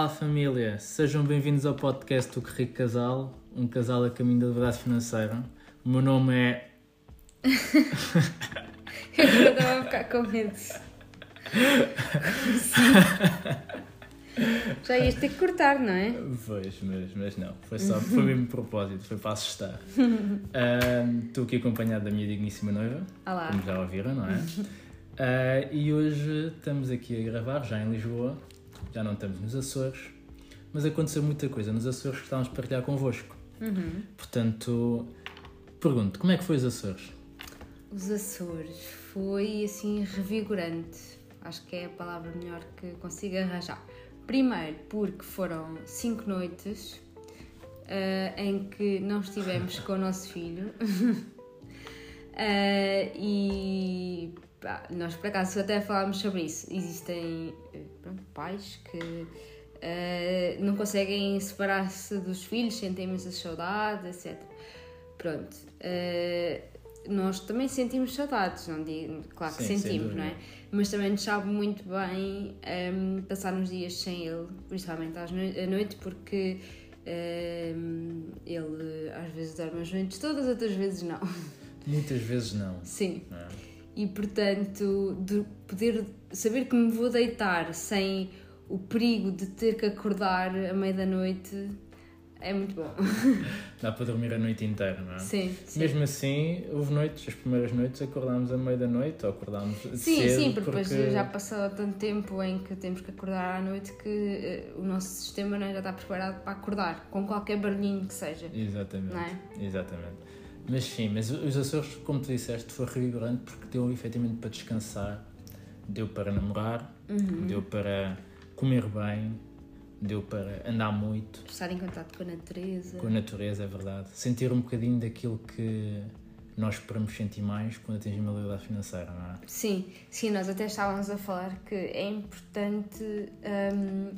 Olá família, sejam bem-vindos ao podcast do Rico Casal, um casal a caminho da liberdade financeira. O meu nome é. Eu estava a ficar com medo. Já ias ter que cortar, não é? Pois, mas, mas não, foi só, foi mesmo propósito, foi para assustar. Ahm, Estou aqui acompanhado da minha digníssima noiva, Olá. como já ouviram, não é? Ah, e hoje estamos aqui a gravar, já em Lisboa, já não estamos nos Açores, mas aconteceu muita coisa nos Açores que estávamos a partilhar convosco. Uhum. Portanto, pergunto, como é que foi os Açores? Os Açores foi assim revigorante. Acho que é a palavra melhor que consigo arranjar. Primeiro, porque foram cinco noites ah, em que não estivemos com o nosso filho. Ah, e pá, nós por acaso até falámos sobre isso. Existem eh, pronto, pais que ah, não conseguem separar-se dos filhos, sentem imensas saudades, etc. Pronto. ah, nós também sentimos saudades, não digo, claro que Sim, sem sentimos, não é? Mas também nos sabe muito bem ahm, passar uns dias sem ele, principalmente às noi- à noite, porque ahm, ele às vezes dorme as noites todas, outras vezes não. Muitas vezes não. Sim. é? E portanto, de poder saber que me vou deitar sem o perigo de ter que acordar à meia da noite é muito bom. Dá para dormir a noite inteira, não é? Sim, sim. Mesmo assim, houve noites, as primeiras noites acordámos à meia da noite ou acordámos Sim, cedo sim, porque, depois já passou tanto tempo em que temos que acordar à noite que eh, o nosso sistema não é, já está preparado para acordar, com qualquer barulhinho que seja. Exatamente, é? exatamente. Mas sim, mas os Açores, como tu disseste, foi revigorante porque deu efetivamente para descansar, deu para namorar, Uhum. deu para comer bem, deu para andar muito Estar em contato com a natureza. com a natureza, é verdade. Sentir um bocadinho daquilo que nós esperamos sentir mais quando atingimos a liberdade financeira, não é? Sim, sim, nós até estávamos a falar que é importante hum,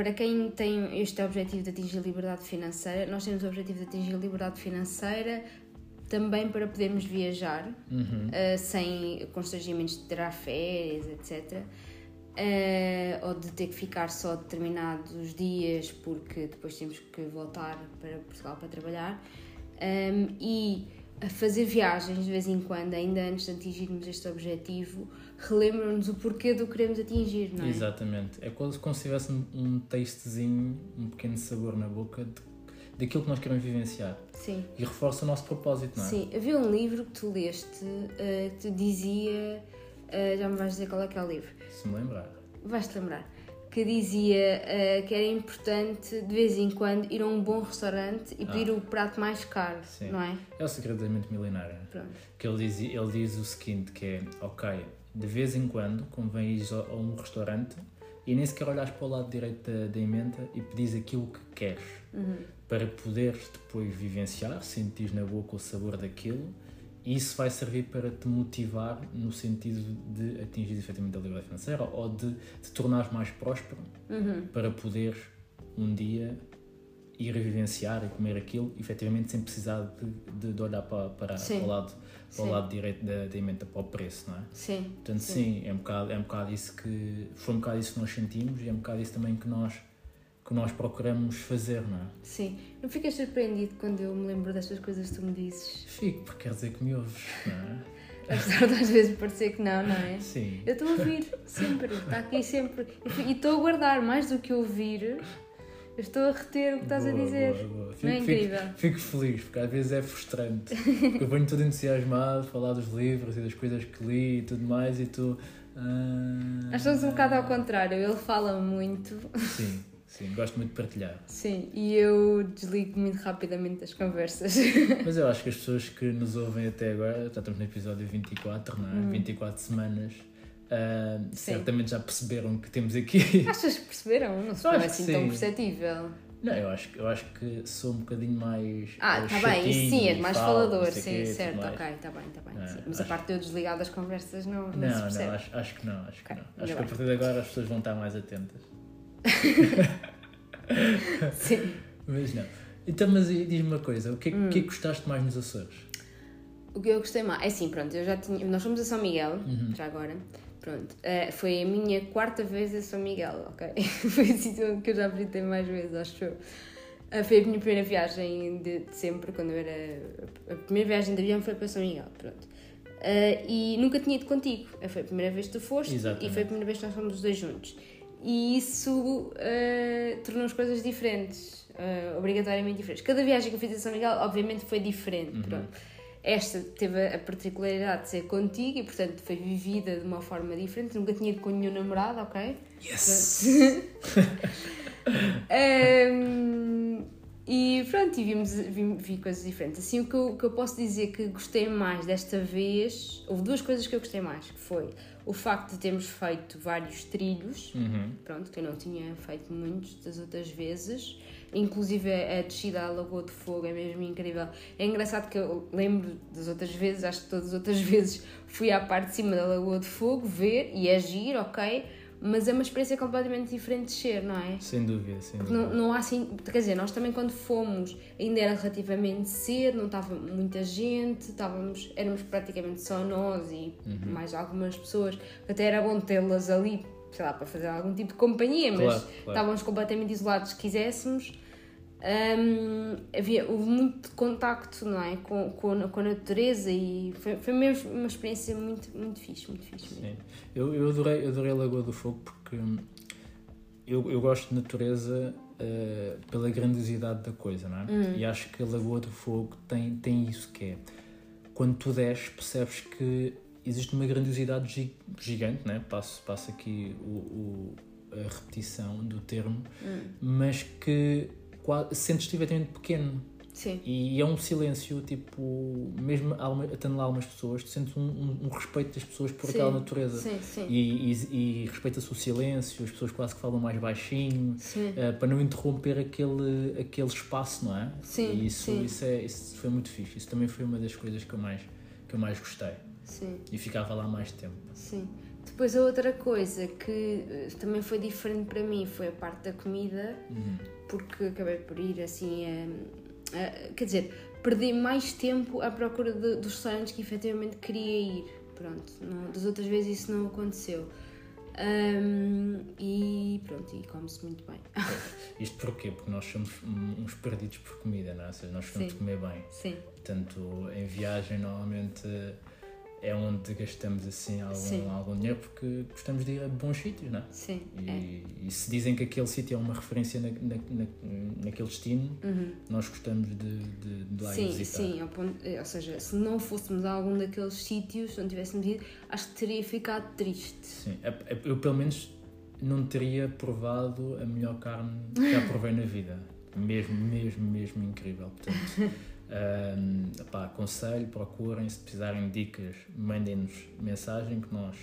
para quem tem este objetivo de atingir liberdade financeira, nós temos o objetivo de atingir liberdade financeira também para podermos viajar Uhum. uh, sem constrangimentos de tirar férias, etc. Uh, ou de ter que ficar só determinados dias porque depois temos que voltar para Portugal para trabalhar. Um, e a fazer viagens de vez em quando, ainda antes de atingirmos este objetivo, relembram-nos o porquê do que queremos atingir, não é? Exatamente. É quase como se tivesse um, tastezinho, um pequeno sabor na boca de, daquilo que nós queremos vivenciar. Sim. E reforça o nosso propósito, não é? Sim, havia um livro que tu leste uh, que dizia, uh, já me vais dizer qual é que é o livro, Se me lembrar. vais-te lembrar, que dizia uh, que era importante de vez em quando ir a um bom restaurante e pedir o prato mais caro, Sim. não é? É o segredo da mente milenária. Pronto. Que ele diz, ele diz o seguinte, que é, ok, de vez em quando convém ir a, um restaurante e nem sequer olhares para o lado direito da, da emenda e pedires aquilo que queres. Para poderes depois vivenciar, sentir na boca o sabor daquilo e isso vai servir para te motivar no sentido de atingir efetivamente a liberdade financeira ou de te tornares mais próspero Uhum. para poderes um dia ir vivenciar e comer aquilo, efetivamente sem precisar de, de, de olhar para, para, para o lado, para o Sim. lado direito da, da emenda, para o preço, não é? Sim. Portanto, sim, é, um bocado, é um bocado isso que. Foi um bocado isso que nós sentimos e é um bocado isso também que nós, que nós procuramos fazer, não é? Sim. Não ficas surpreendido quando eu me lembro destas coisas que tu me dizes? Fico, porque quer dizer que me ouves, não é? Apesar de às vezes parecer que não, não é? Sim. Eu estou a ouvir, sempre, está aqui sempre. E estou a guardar mais do que ouvir, eu estou a reter o que estás a Boa, dizer. boa, boa. Não é Fico- fico- incrível? Fico feliz, porque às vezes é frustrante. Eu venho todo entusiasmado, falar dos livros e das coisas que li e tudo mais, e tu. ah, estamos um bocado ao contrário, ele fala muito, Sim, sim, gosto muito de partilhar. sim, e eu desligo muito rapidamente as conversas. Mas eu acho que as pessoas que nos ouvem até agora, já estamos no episódio 24, não é? 24 semanas, ah. Sim. certamente já perceberam que temos aqui. Achas que perceberam? Não se foi acho assim que tão perceptível. Não, eu acho, eu acho que sou um bocadinho mais. Ah, está bem, isso sim, és e mais falo, falador, não sim, quê, certo, mais. ok, está bem, está bem. Ah, sim. Mas a acho- parte de eu desligar das conversas não, não, se Não, percebe. não, acho, acho que não, acho que Ok, não. Acho que a partir de agora as pessoas vão estar mais atentas. Sim. Mas não. Então, mas diz-me uma coisa, o que, é que- Hum. que é que gostaste mais nos Açores? O que eu gostei mais. É assim, pronto, eu já tinha. Nós fomos a São Miguel, Uhum. já agora. Pronto. Eh, foi a minha quarta vez a São Miguel, ok? foi o sítio que eu já visitei mais vezes, acho eu. Eh, foi a minha primeira viagem de, de sempre, quando eu era. A primeira viagem de avião foi para São Miguel, pronto. Eh, e nunca tinha ido contigo. Foi a primeira vez que tu foste Exatamente. e foi a primeira vez que nós fomos os dois juntos. E isso tornou as coisas diferentes, obrigatoriamente diferentes. Cada viagem que eu fiz a São Miguel, obviamente, foi diferente. Pronto. Esta teve a particularidade de ser contigo e, portanto, foi vivida de uma forma diferente. Nunca tinha ido com nenhum namorado, ok? Yes! Ehm, e pronto, e vimos, vi, vi coisas diferentes. Assim, o que eu, que eu posso dizer que gostei mais desta vez, houve duas coisas que eu gostei mais, que foi o facto de termos feito vários trilhos, Uhum. pronto, que eu não tinha feito muitos das outras vezes. Inclusive a descida à Lagoa de Fogo é mesmo incrível. É engraçado que eu lembro das outras vezes, acho que todas as outras vezes fui à parte de cima da Lagoa de Fogo ver e agir, ok? Mas é uma experiência completamente diferente de descer, não é? Sem dúvida, sem dúvida. não, não há assim. Quer dizer, nós também quando fomos ainda era relativamente cedo, não estava muita gente, estávamos, éramos praticamente só nós e Uhum. mais algumas pessoas. Até era bom tê-las ali, sei lá, para fazer algum tipo de companhia, mas Claro, claro. estávamos completamente isolados se quiséssemos. Hum, havia, houve muito contacto não é? com, com, a- com a natureza e foi, foi mesmo uma experiência muito, muito fixe, muito fixe mesmo. Sim. Eu, eu, adorei, eu adorei a Lagoa do Fogo porque eu, eu gosto de natureza eh, pela grandiosidade da coisa, não é? Hum. E acho que a Lagoa do Fogo tem, tem isso que é. Quando tu desces, percebes que existe uma grandiosidade gi- gigante, né? passo, passo aqui o, o- a repetição do termo, Hum. mas que sentes-te efetivamente pequeno. Sim, E é um silêncio, tipo, mesmo estando lá algumas pessoas, tu sentes um, um- um respeito das pessoas por Sim, aquela natureza. sim, sim. E, e, e respeita-se o silêncio, as pessoas quase que falam mais baixinho, eh, para não interromper aquele, aquele espaço, não é? Sim, E isso, sim. Isso, é, isso foi muito fixe. Isso também foi uma das coisas que eu mais, que eu mais gostei. Sim. E ficava lá mais tempo. Sim. Depois a outra coisa que eh, também foi diferente para mim foi a parte da comida, Uhum. porque acabei por ir assim a, a- quer dizer, perdi mais tempo à procura de- dos restaurantes que efetivamente queria ir. Pronto, não, das outras vezes isso não aconteceu. Ahm, e pronto, e come-se muito bem. Isto porquê? Porque nós somos um- uns perdidos por comida, não é? Ou seja, nós de comer bem. Sim, Portanto, em viagem, normalmente é onde gastamos assim Sim. algum, algum dinheiro porque gostamos de ir a bons sítios, não é? sim. E, É. e se dizem que aquele sítio é uma referência na, na, na, naquele destino, Uhum. nós gostamos de, de, de lá Sim, visitar. sim, ponto- eh, ou seja, se não fôssemos a algum daqueles sítios, não tivéssemos ido, acho que teria ficado triste. Sim. É- é- Eu, pelo menos, não teria provado a melhor carne que já provei na vida. Mesmo, mesmo, mesmo incrível. Portanto, hum, epá, aconselho, procurem, se precisarem de dicas, mandem-nos mensagem que nós,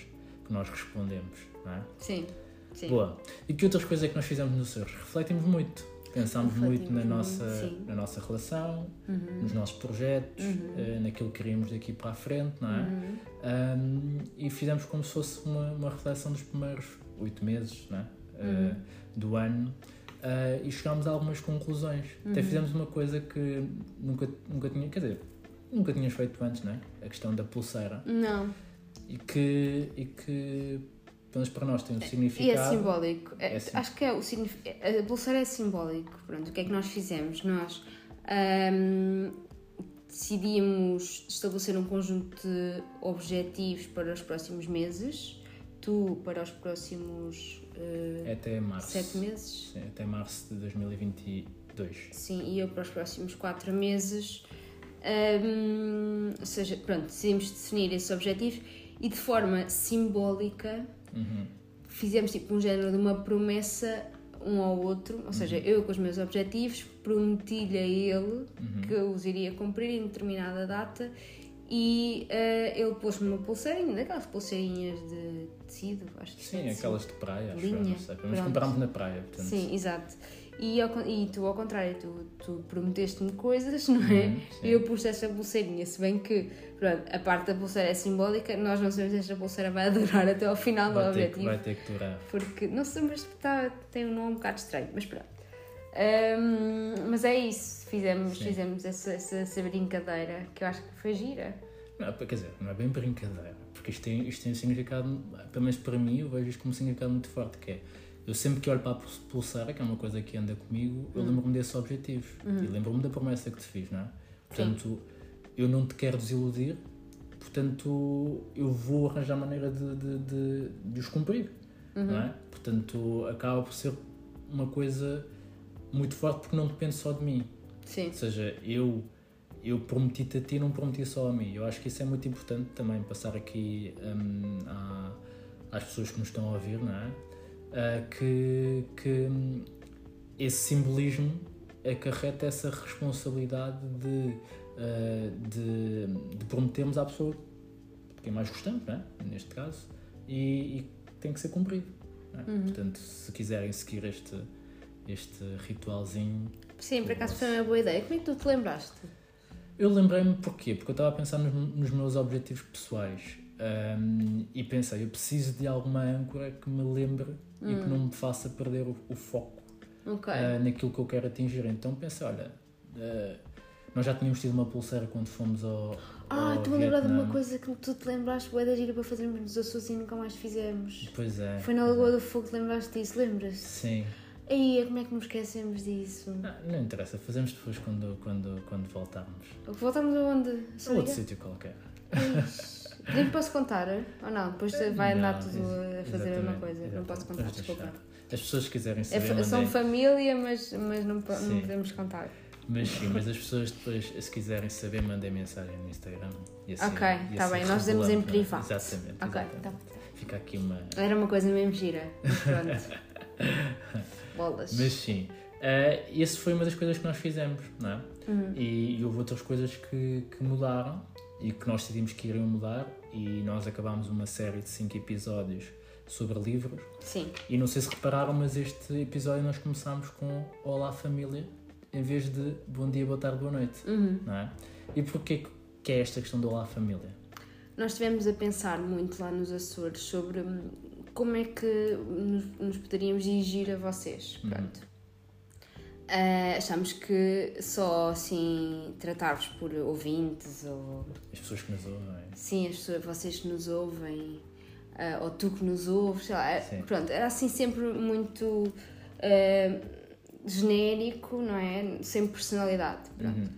que nós respondemos. Não é? Sim, sim. Boa. E que outras coisas é que nós fizemos nos Açores? Refletimos muito. Pensámos muito na muito, nossa, sim. na nossa relação, Uhum. nos nossos projetos, Uhum. eh, naquilo que queríamos daqui para a frente, não é? Uhum. Um, e fizemos como se fosse uma, uma reflexão dos primeiros oito meses né? Uh, Uhum. do ano uh, e chegámos a algumas conclusões. Até Uhum. fizemos uma coisa que nunca, nunca tinha, quer dizer, nunca tinhas feito antes, né? a questão da pulseira Não, e que, e que pelo menos para nós tem um e é significado. simbólico. É- É sim. acho que é o signif- A pulseira é simbólico. Pronto, o que é que nós fizemos? Nós ahm, decidimos estabelecer um conjunto de objetivos para os próximos meses. Tu para os próximos É até março. sete meses. Sim, até março de 2022. Sim, e eu para os próximos quatro meses. Hum, ou seja, pronto, decidimos definir esses objetivos e de forma simbólica Uhum. fizemos tipo um género de uma promessa um ao outro, ou seja, eu com os meus objetivos prometi-lhe a ele que eu os iria cumprir em determinada data e eh, ele pôs-me uma pulseirinha, daquelas pulseirinhas de tecido, acho que Sim, é aquelas de praia, acho Linha, não sei. Mas comprámos na praia, portanto. Sim, exato. E, ao e tu, ao contrário, tu, tu prometeste-me coisas, não é? Uhum, e eu pus essa pulseirinha, se bem que pronto, a parte da pulseira é simbólica, nós não sabemos se esta pulseira vai durar até ao final do Vai ter, que, objetivo. vai ter que durar. Porque, não sei, mas está, tem um nome um bocado estranho, mas pronto. Ahm, mas é isso, fizemos, Sim. fizemos essa, essa, essa brincadeira que eu acho que foi gira. Não, quer dizer, não é bem brincadeira, porque isto tem, isto tem um significado, pelo menos para mim, eu vejo isto como um significado muito forte, que é, eu sempre que olho para a pulseira, que é uma coisa que anda comigo, eu lembro-me desses objetivos. E lembro-me da promessa que te fiz, não é? Portanto, eu não te quero desiludir, portanto, eu vou arranjar maneira de, de, de, de os cumprir, não é? Portanto, acaba por ser uma coisa muito forte porque não depende só de mim. Sim. Ou seja, eu, eu prometi-te a ti, não prometi só a mim. Eu acho que isso é muito importante também, passar aqui hum, à- às pessoas que nos estão a ouvir, não é? Ah, que, que hum, esse simbolismo acarreta essa responsabilidade de, ah, de, de prometermos à pessoa quem mais gostamos, não é? neste caso, e, e tem que ser cumprido. é? Portanto, se quiserem seguir este, este ritualzinho, Sim, por acaso foi uma boa ideia. Como é que tu te lembraste? eu lembrei-me porquê? Porque eu estava a pensar nos, nos meus objetivos pessoais hum, e pensei, eu preciso de alguma âncora que me lembre e que não me faça perder o, o foco Ok. ah, naquilo que eu quero atingir. Então pensei, olha, ah, nós já tínhamos tido uma pulseira quando fomos ao. ah, ao estou-me a lembrar de uma coisa que tu te lembraste, boa da gira para fazermos nos Açores e nunca mais fizemos. Pois é. Foi na Lagoa do Fogo, te lembraste disso? Lembras-te? Sim. Aí, como é que nos esquecemos disso? Ah, não interessa, fazemos depois quando, quando, quando voltarmos. Voltamos aonde? A outro sítio qualquer. Nem posso contar? Ou não? Depois vai andar Não, tudo ex- a fazer a mesma exatamente, coisa. Não posso exatamente. contar, Vamos desculpa. deixar. As pessoas que quiserem É, saber, fa- são família, mas, mas não, não podemos contar. Mas sim, mas as pessoas depois, se quiserem saber, mandem mensagem no Instagram. Assim- Ok, e tá assim bem, nós dizemos em é? privado. Exatamente. Ok, exatamente. tá. Fica aqui uma. Era uma coisa mesmo gira. Pronto. Bolas. Mas sim, eh, esse foi uma das coisas que nós fizemos, não é? Uhum. E, e houve outras coisas que, que mudaram e que nós decidimos que iriam mudar. E nós acabámos uma série de cinco episódios sobre livros. Sim. E não sei se repararam, mas este episódio nós começámos com Olá Família em vez de Bom Dia, Boa Tarde, Boa Noite. Uhum. Não é? E porquê que é esta questão do Olá Família? Nós estivemos a pensar muito lá nos Açores sobre hum, como é que nos, nos poderíamos dirigir a vocês. Uhum. Pronto. Ah, achamos que só assim tratar-vos por ouvintes ou As pessoas que nos ouvem. sim, as pessoas, vocês que nos ouvem ah, ou tu que nos ouves, sei lá, é- Sim. pronto, era assim sempre muito ah, genérico, não é? Sem personalidade. Pronto. Uhum.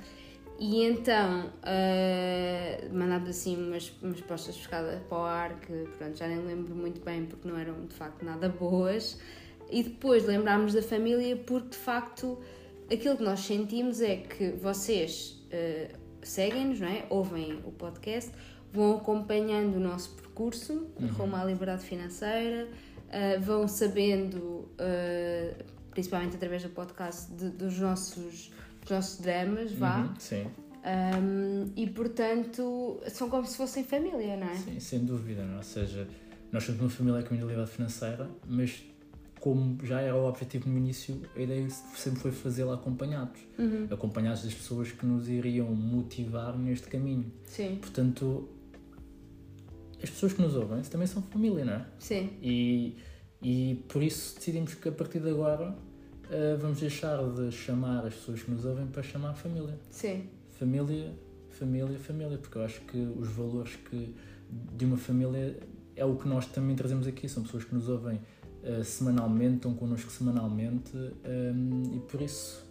E então uh, mandámos assim umas, umas postas pescadas para o ar que pronto, já nem lembro muito bem porque não eram de facto nada boas. E depois lembrámos da família porque de facto aquilo que nós sentimos é que vocês uh, seguem-nos, é? ouvem o podcast, vão acompanhando o nosso percurso rumo à liberdade financeira, uh, vão sabendo, principalmente através do podcast, de- dos nossos nossos dramas, vá. Uhum, Sim, Um, e portanto são como se fossem família, não é? sim, sem dúvida. Não? é? Ou seja, nós somos uma família com liberdade financeira, mas como já era o objetivo no início, a ideia sempre foi fazê-la acompanhados. Uhum. Acompanhados das pessoas que nos iriam motivar neste caminho. Sim, Portanto, as pessoas que nos ouvem também são família, não é? sim, E, e por isso decidimos que a partir de agora eh, vamos deixar de chamar as pessoas que nos ouvem para chamar família. sim, Família, família, família, porque eu acho que os valores que, de uma família é o que nós também trazemos aqui. São pessoas que nos ouvem eh, semanalmente, estão connosco semanalmente ehm, e por isso,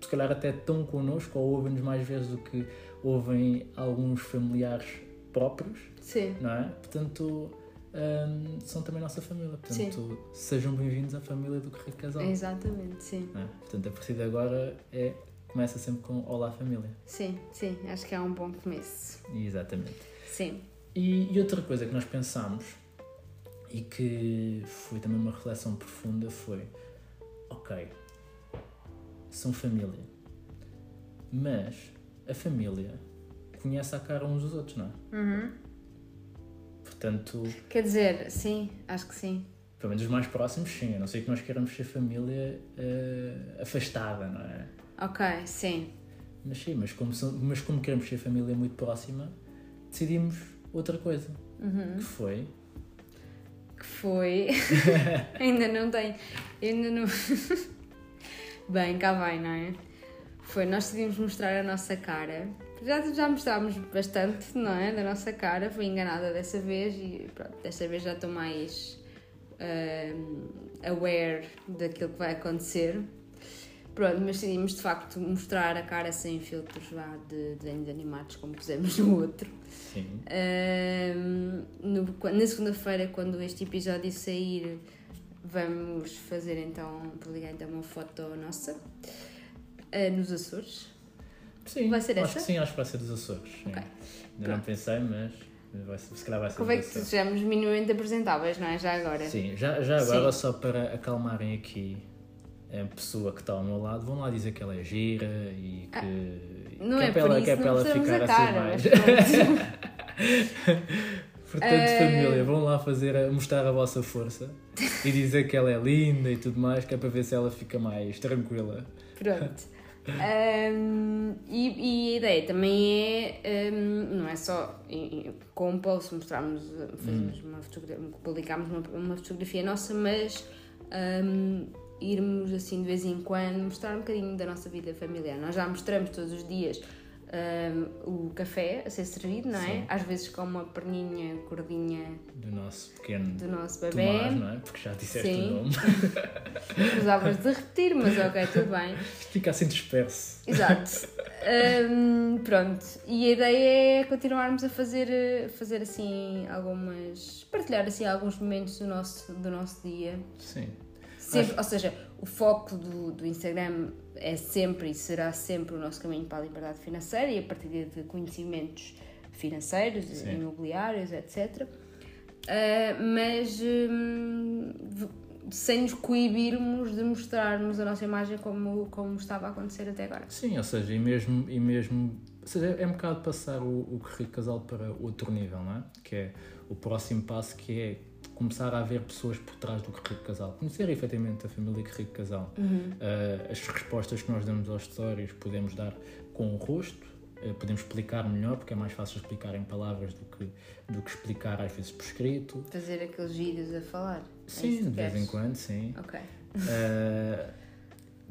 se calhar, até estão connosco ou ouvem-nos mais vezes do que ouvem alguns familiares próprios sim. não é? Portanto, hum, são também nossa família. Portanto, sejam bem-vindos à família do Correio de Casal. Exatamente, sim. é? Portanto, a partir de agora é, começa sempre com Olá Família. Sim, sim, acho que é um bom começo. Exatamente. Sim. E, e outra coisa que nós pensámos e que foi também uma reflexão profunda foi: ok, são família, mas a família conhece a cara uns dos outros, não é? Uhum. Portanto, Quer dizer, sim, acho que sim. Pelo menos os mais próximos, sim. A não ser que nós queiramos ser família eh, afastada, não é? Ok, sim. Mas sim, mas como, são- mas como queremos ser família muito próxima, decidimos outra coisa. Uhum. Que foi. Que foi. ainda não tenho. Ainda não. Bem, cá vai, não é? Foi, nós decidimos mostrar a nossa cara. Já, já mostrámos bastante, não é? Da nossa cara, fui enganada dessa vez e pronto, desta vez já estou mais uh, aware daquilo que vai acontecer. Pronto, mas decidimos de facto mostrar a cara sem filtros vá, de desenhos animados, como pusemos no outro. Sim. Uh, no, na segunda-feira, quando este episódio sair, vamos fazer então, publicar então uma foto nossa uh, nos Açores. Sim, Vai ser acho essa? que sim, acho que vai ser dos Açores. sim. Ok. Ainda não pensei, mas vai ser, se calhar vai ser Como é que sejamos minimamente apresentáveis, não é? Já agora. Sim, já, já agora, Sim. só para acalmarem aqui a pessoa que está ao meu lado, vão lá dizer que ela é gira e que, Ah, Não que é, para por ela, que é para ela ficar a assim cara, mais. Portanto, Eh, família, vão lá fazer, mostrar a vossa força e dizer que ela é linda e tudo mais, que é para ver se ela fica mais tranquila. Pronto. Ahm, e, e a ideia também é, ahm, não é só com um post mostrarmos, fazemos uma fotografia, publicámos uma, uma fotografia nossa, mas ahm, irmos assim de vez em quando mostrar um bocadinho da nossa vida familiar. Nós já mostramos todos os dias ahm, o café a ser servido, não é? Sim. Às vezes com uma perninha gordinha Do nosso pequeno do nosso bebê. Tomás, não é? Porque já disseste Sim. o nome. Precisavas de repetir, mas ok, tudo bem. Isto fica assim disperso. Exato. Hum, pronto. E a ideia é continuarmos a fazer, eh, fazer assim algumas. partilhar assim alguns momentos do nosso, do nosso dia. Sim. Sempre, Ou seja, o foco do, do Instagram é sempre e será sempre o nosso caminho para a liberdade financeira e a partir de conhecimentos financeiros, Sim. imobiliários, etc. Ah, mas hum, v- sem nos coibirmos de mostrarmos a nossa imagem como, como estava a acontecer até agora. Sim, ou seja, e mesmo, e mesmo ou seja, é um bocado passar o, o Casal para outro nível, não é? Que é o próximo passo que é começar a haver pessoas por trás do de Casal. Conhecer efetivamente a família de Casal. Ah, as respostas que nós damos aos stories podemos dar com o rosto, ah, podemos explicar melhor, porque é mais fácil explicar em palavras do que, do que explicar às vezes por escrito. Fazer aqueles vídeos a falar. É Sim, que de vez em quando, sim. Ok. Uh,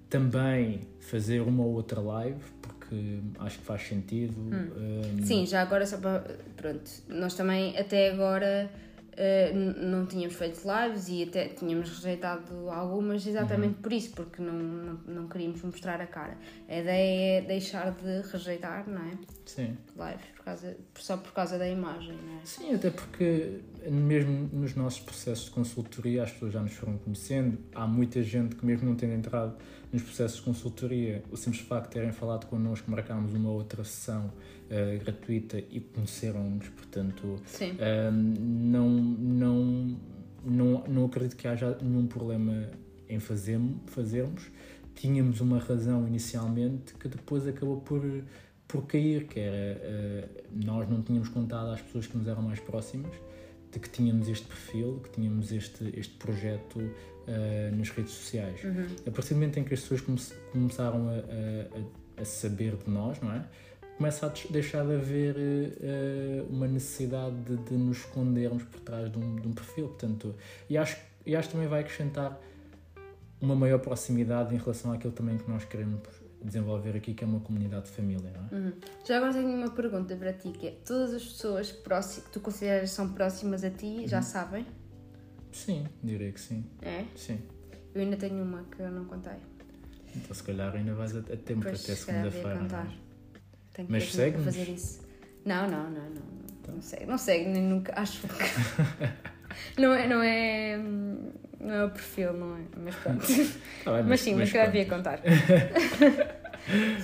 também fazer uma ou outra live, porque acho que faz sentido. Um, Sim, já agora só para. Pronto, nós também até agora eh, não tínhamos feito lives e até tínhamos rejeitado algumas exatamente por isso, porque não, não, não queríamos mostrar a cara. A ideia é deixar de rejeitar, não é? Sim. Lives, por causa, só por causa da imagem, não é? Sim, até porque mesmo nos nossos processos de consultoria as pessoas já nos foram conhecendo. Há muita gente que mesmo não tendo entrado nos processos de consultoria, o simples facto de terem falado connosco, marcámos uma outra sessão eh, gratuita e conheceram-nos, portanto. Um, não, não, não, não acredito que haja nenhum problema em fazermos, fazermos. Tínhamos uma razão inicialmente que depois acabou por, por cair, que era uh, nós não tínhamos contado às pessoas que nos eram mais próximas de que tínhamos este perfil, que tínhamos este, este projeto uh, nas redes sociais. A partir do momento em que as pessoas come começaram a, a, a saber de nós, não é? Começa a deixar de haver eh, uma necessidade de, de nos escondermos por trás de um, de um perfil. Portanto, e acho, e acho que também vai acrescentar uma maior proximidade em relação àquilo também que nós queremos desenvolver aqui, que é uma comunidade de família, não é? Uhum. Já agora tenho uma pergunta para ti, que é todas as pessoas próxi- que tu consideras são próximas a ti já sabem? Sim, diria que sim. É? Sim. Eu ainda tenho uma que eu não contei. Então, se calhar ainda vais a, tempo Pois, até segunda-feira. Tenho Mas segue-nos? fazer isso. Não, não, não, não. Não, não segue, não segue, nem nunca. Acho que. não é, não é. Não é o perfil, não é? Mas pronto. Tá bem, mas, sim, mas se calhar devia conta. contar.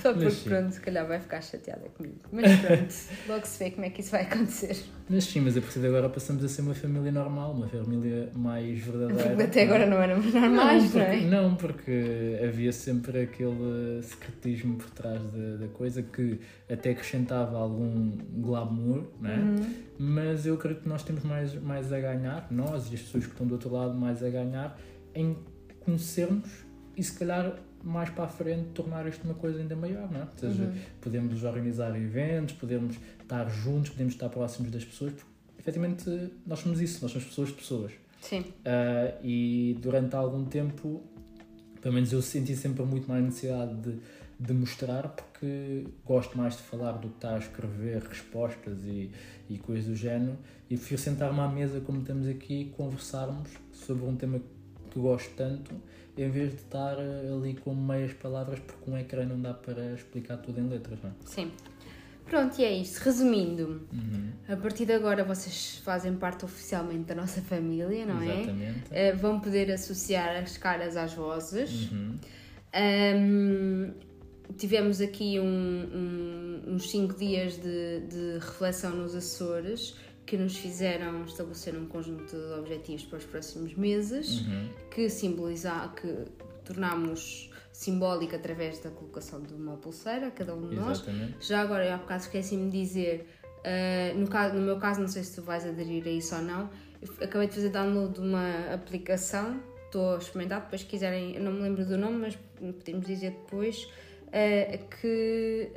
Só porque, Mas pronto, se calhar vai ficar chateada comigo. Mas pronto, logo se vê como é que isso vai acontecer. Mas sim, mas a partir de agora passamos a ser uma família normal, uma família mais verdadeira. Até agora não éramos normais, não, porque, é? não, porque havia sempre aquele secretismo por trás da, da coisa que até acrescentava algum glamour, não é? Uhum. Mas eu acredito que nós temos mais, mais a ganhar, nós e as pessoas que estão do outro lado, mais a ganhar em conhecermos e se calhar mais para a frente tornar isto uma coisa ainda maior, não é? Ou seja, Uhum. podemos organizar eventos, podemos estar juntos, podemos estar próximos das pessoas, porque efetivamente nós somos isso, nós somos pessoas de pessoas. Sim. Uh, e durante algum tempo, pelo menos eu senti sempre muito mais necessidade de, de mostrar, porque gosto mais de falar do que estar a escrever respostas e, e coisas do género, e prefiro sentar-me à mesa como estamos aqui e conversarmos sobre um tema que gosto tanto, em vez de estar ali com meias palavras, porque um ecrã não dá para explicar tudo em letras, não é? Sim. Pronto, e é isto. Resumindo, Uhum. a partir de agora vocês fazem parte oficialmente da nossa família, não é? Exatamente. Eh, vão poder associar as caras às vozes. Uhum. Ahm, tivemos aqui um- um- uns 5 dias de, de reflexão nos Açores que nos fizeram estabelecer um conjunto de objetivos para os próximos meses Uhum. que simboliza, que tornámos simbólico através da colocação de uma pulseira a cada um de nós. Exatamente. Já agora, eu há bocado esqueci-me de dizer, ah, no, caso, no meu caso, não sei se tu vais aderir a isso ou não, acabei de fazer download de uma aplicação, estou a experimentar, depois se quiserem, eu não me lembro do nome, mas podemos dizer depois, ah, que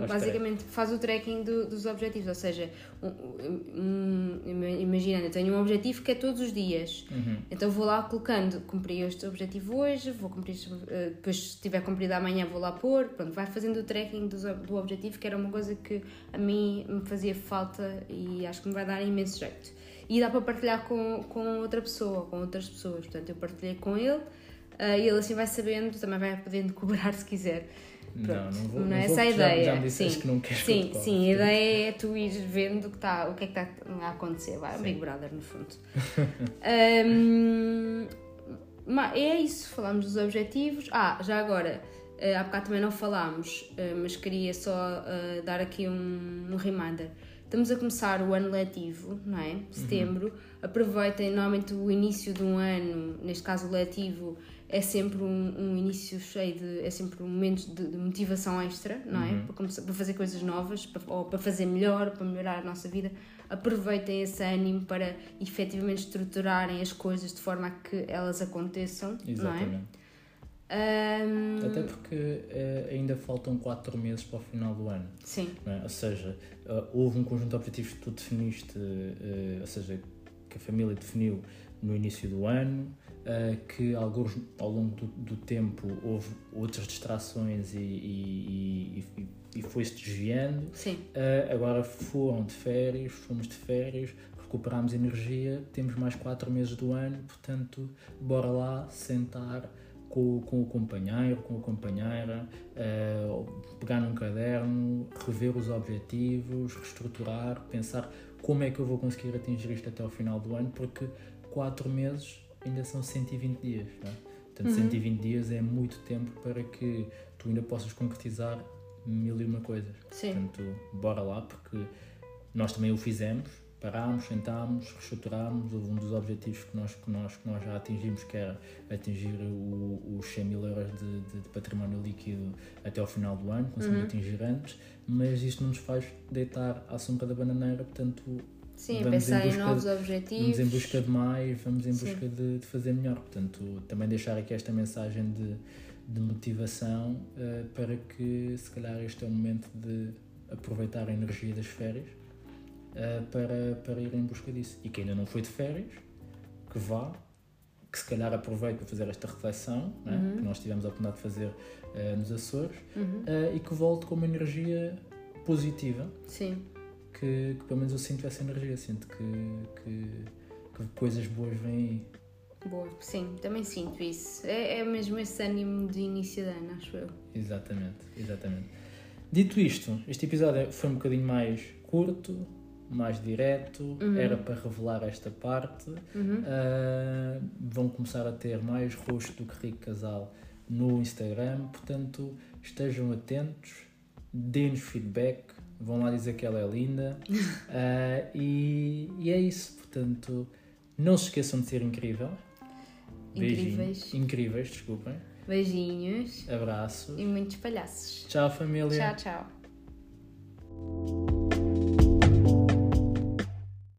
Faz basicamente faz o tracking do- dos objetivos, ou seja, um, um, ima- imaginando, eu tenho um objetivo que é todos os dias, Uhum. então vou lá colocando, cumpri este objetivo hoje, vou cumprir, eh, depois se tiver cumprido amanhã vou lá pôr, pronto, vai fazendo o tracking do, do objetivo, que era uma coisa que a mim me fazia falta e acho que me vai dar imenso jeito. E dá para partilhar com, com outra pessoa, com outras pessoas, portanto eu partilhei com ele eh, e ele assim vai sabendo, também vai podendo cobrar se quiser. Não, Pronto, não vou. não não é vou, essa a porque já- ideia. Já me sim, que não queres que sim, cobre, sim, a ideia é tu ires vendo o que, está, o que é que está a acontecer. Vai, um Sim. Big Brother, no fundo. Ma- é isso, falámos dos objetivos. Ah, já agora, eh, há bocado também não falámos, eh, mas queria só eh, dar aqui um, um reminder. Estamos a começar o ano letivo, não é? Setembro. Aproveitem, normalmente o início de um ano, neste caso o letivo, é sempre um, um início cheio de. é sempre um momento de, de motivação extra, não é? Para, começar, para fazer coisas novas, para, ou para fazer melhor, para melhorar a nossa vida. Aproveitem esse ânimo para efetivamente estruturarem as coisas de forma a que elas aconteçam, não é? Exatamente. Ahm, Até porque eh, ainda faltam 4 meses para o final do ano. Sim, é? Ou seja, eh, houve um conjunto de objetivos que tu definiste, eh, ou seja, que a família definiu no início do ano, que alguns ao longo do, do tempo houve outras distrações e, e, e, e- foi-se desviando. sim, Uh, agora foram de férias, fomos de férias, recuperámos energia, temos mais 4 meses do ano, portanto, bora lá sentar com, com o companheiro, com a companheira, uh, pegar num caderno, rever os objetivos, reestruturar, pensar como é que eu vou conseguir atingir isto até ao final do ano, porque 4 meses ainda são 120 dias, não é? Portanto, 120 dias é muito tempo para que tu ainda possas concretizar mil e uma coisas. sim. Portanto, bora lá, porque nós também o fizemos, parámos, sentámos, reestruturámos, houve um dos objetivos que nós, que nós, que nós já atingimos, que era atingir os 100 mil euros de, de- de património líquido até ao final do ano, conseguimos atingir antes, mas isto não nos faz deitar à sombra da bananeira, portanto, Sim, vamos pensar em em, novos de- objetivos. vamos em busca de mais, vamos em busca de, de fazer melhor. Portanto, também deixar aqui esta mensagem de, de motivação eh, para que, se calhar, este é o momento de aproveitar a energia das férias eh, para, para ir em busca disso. E que ainda não foi de férias, que vá, que se calhar aproveite para fazer esta reflexão, né, que nós tivemos a oportunidade de fazer eh, nos Açores, Uhum. eh, e que volte com uma energia positiva Sim, que, que pelo menos eu sinto essa energia, sinto que, que, que coisas boas vêm aí. boa. Sim, também sinto isso. É, é mesmo esse ânimo de início de ano, acho eu. Exatamente, exatamente. Dito isto, este episódio foi um bocadinho mais curto, mais direto, era para revelar esta parte. Ah, vão começar a ter mais rosto do que rico casal no Instagram, portanto estejam atentos, deem-nos feedback, vão lá dizer que ela é linda Ah, e, e é isso, portanto não se esqueçam de ser incrível. Incríveis. Beijinhos. Incríveis, desculpem. Beijinhos Abraços. e muitos palhaços. Tchau, família. Tchau, tchau.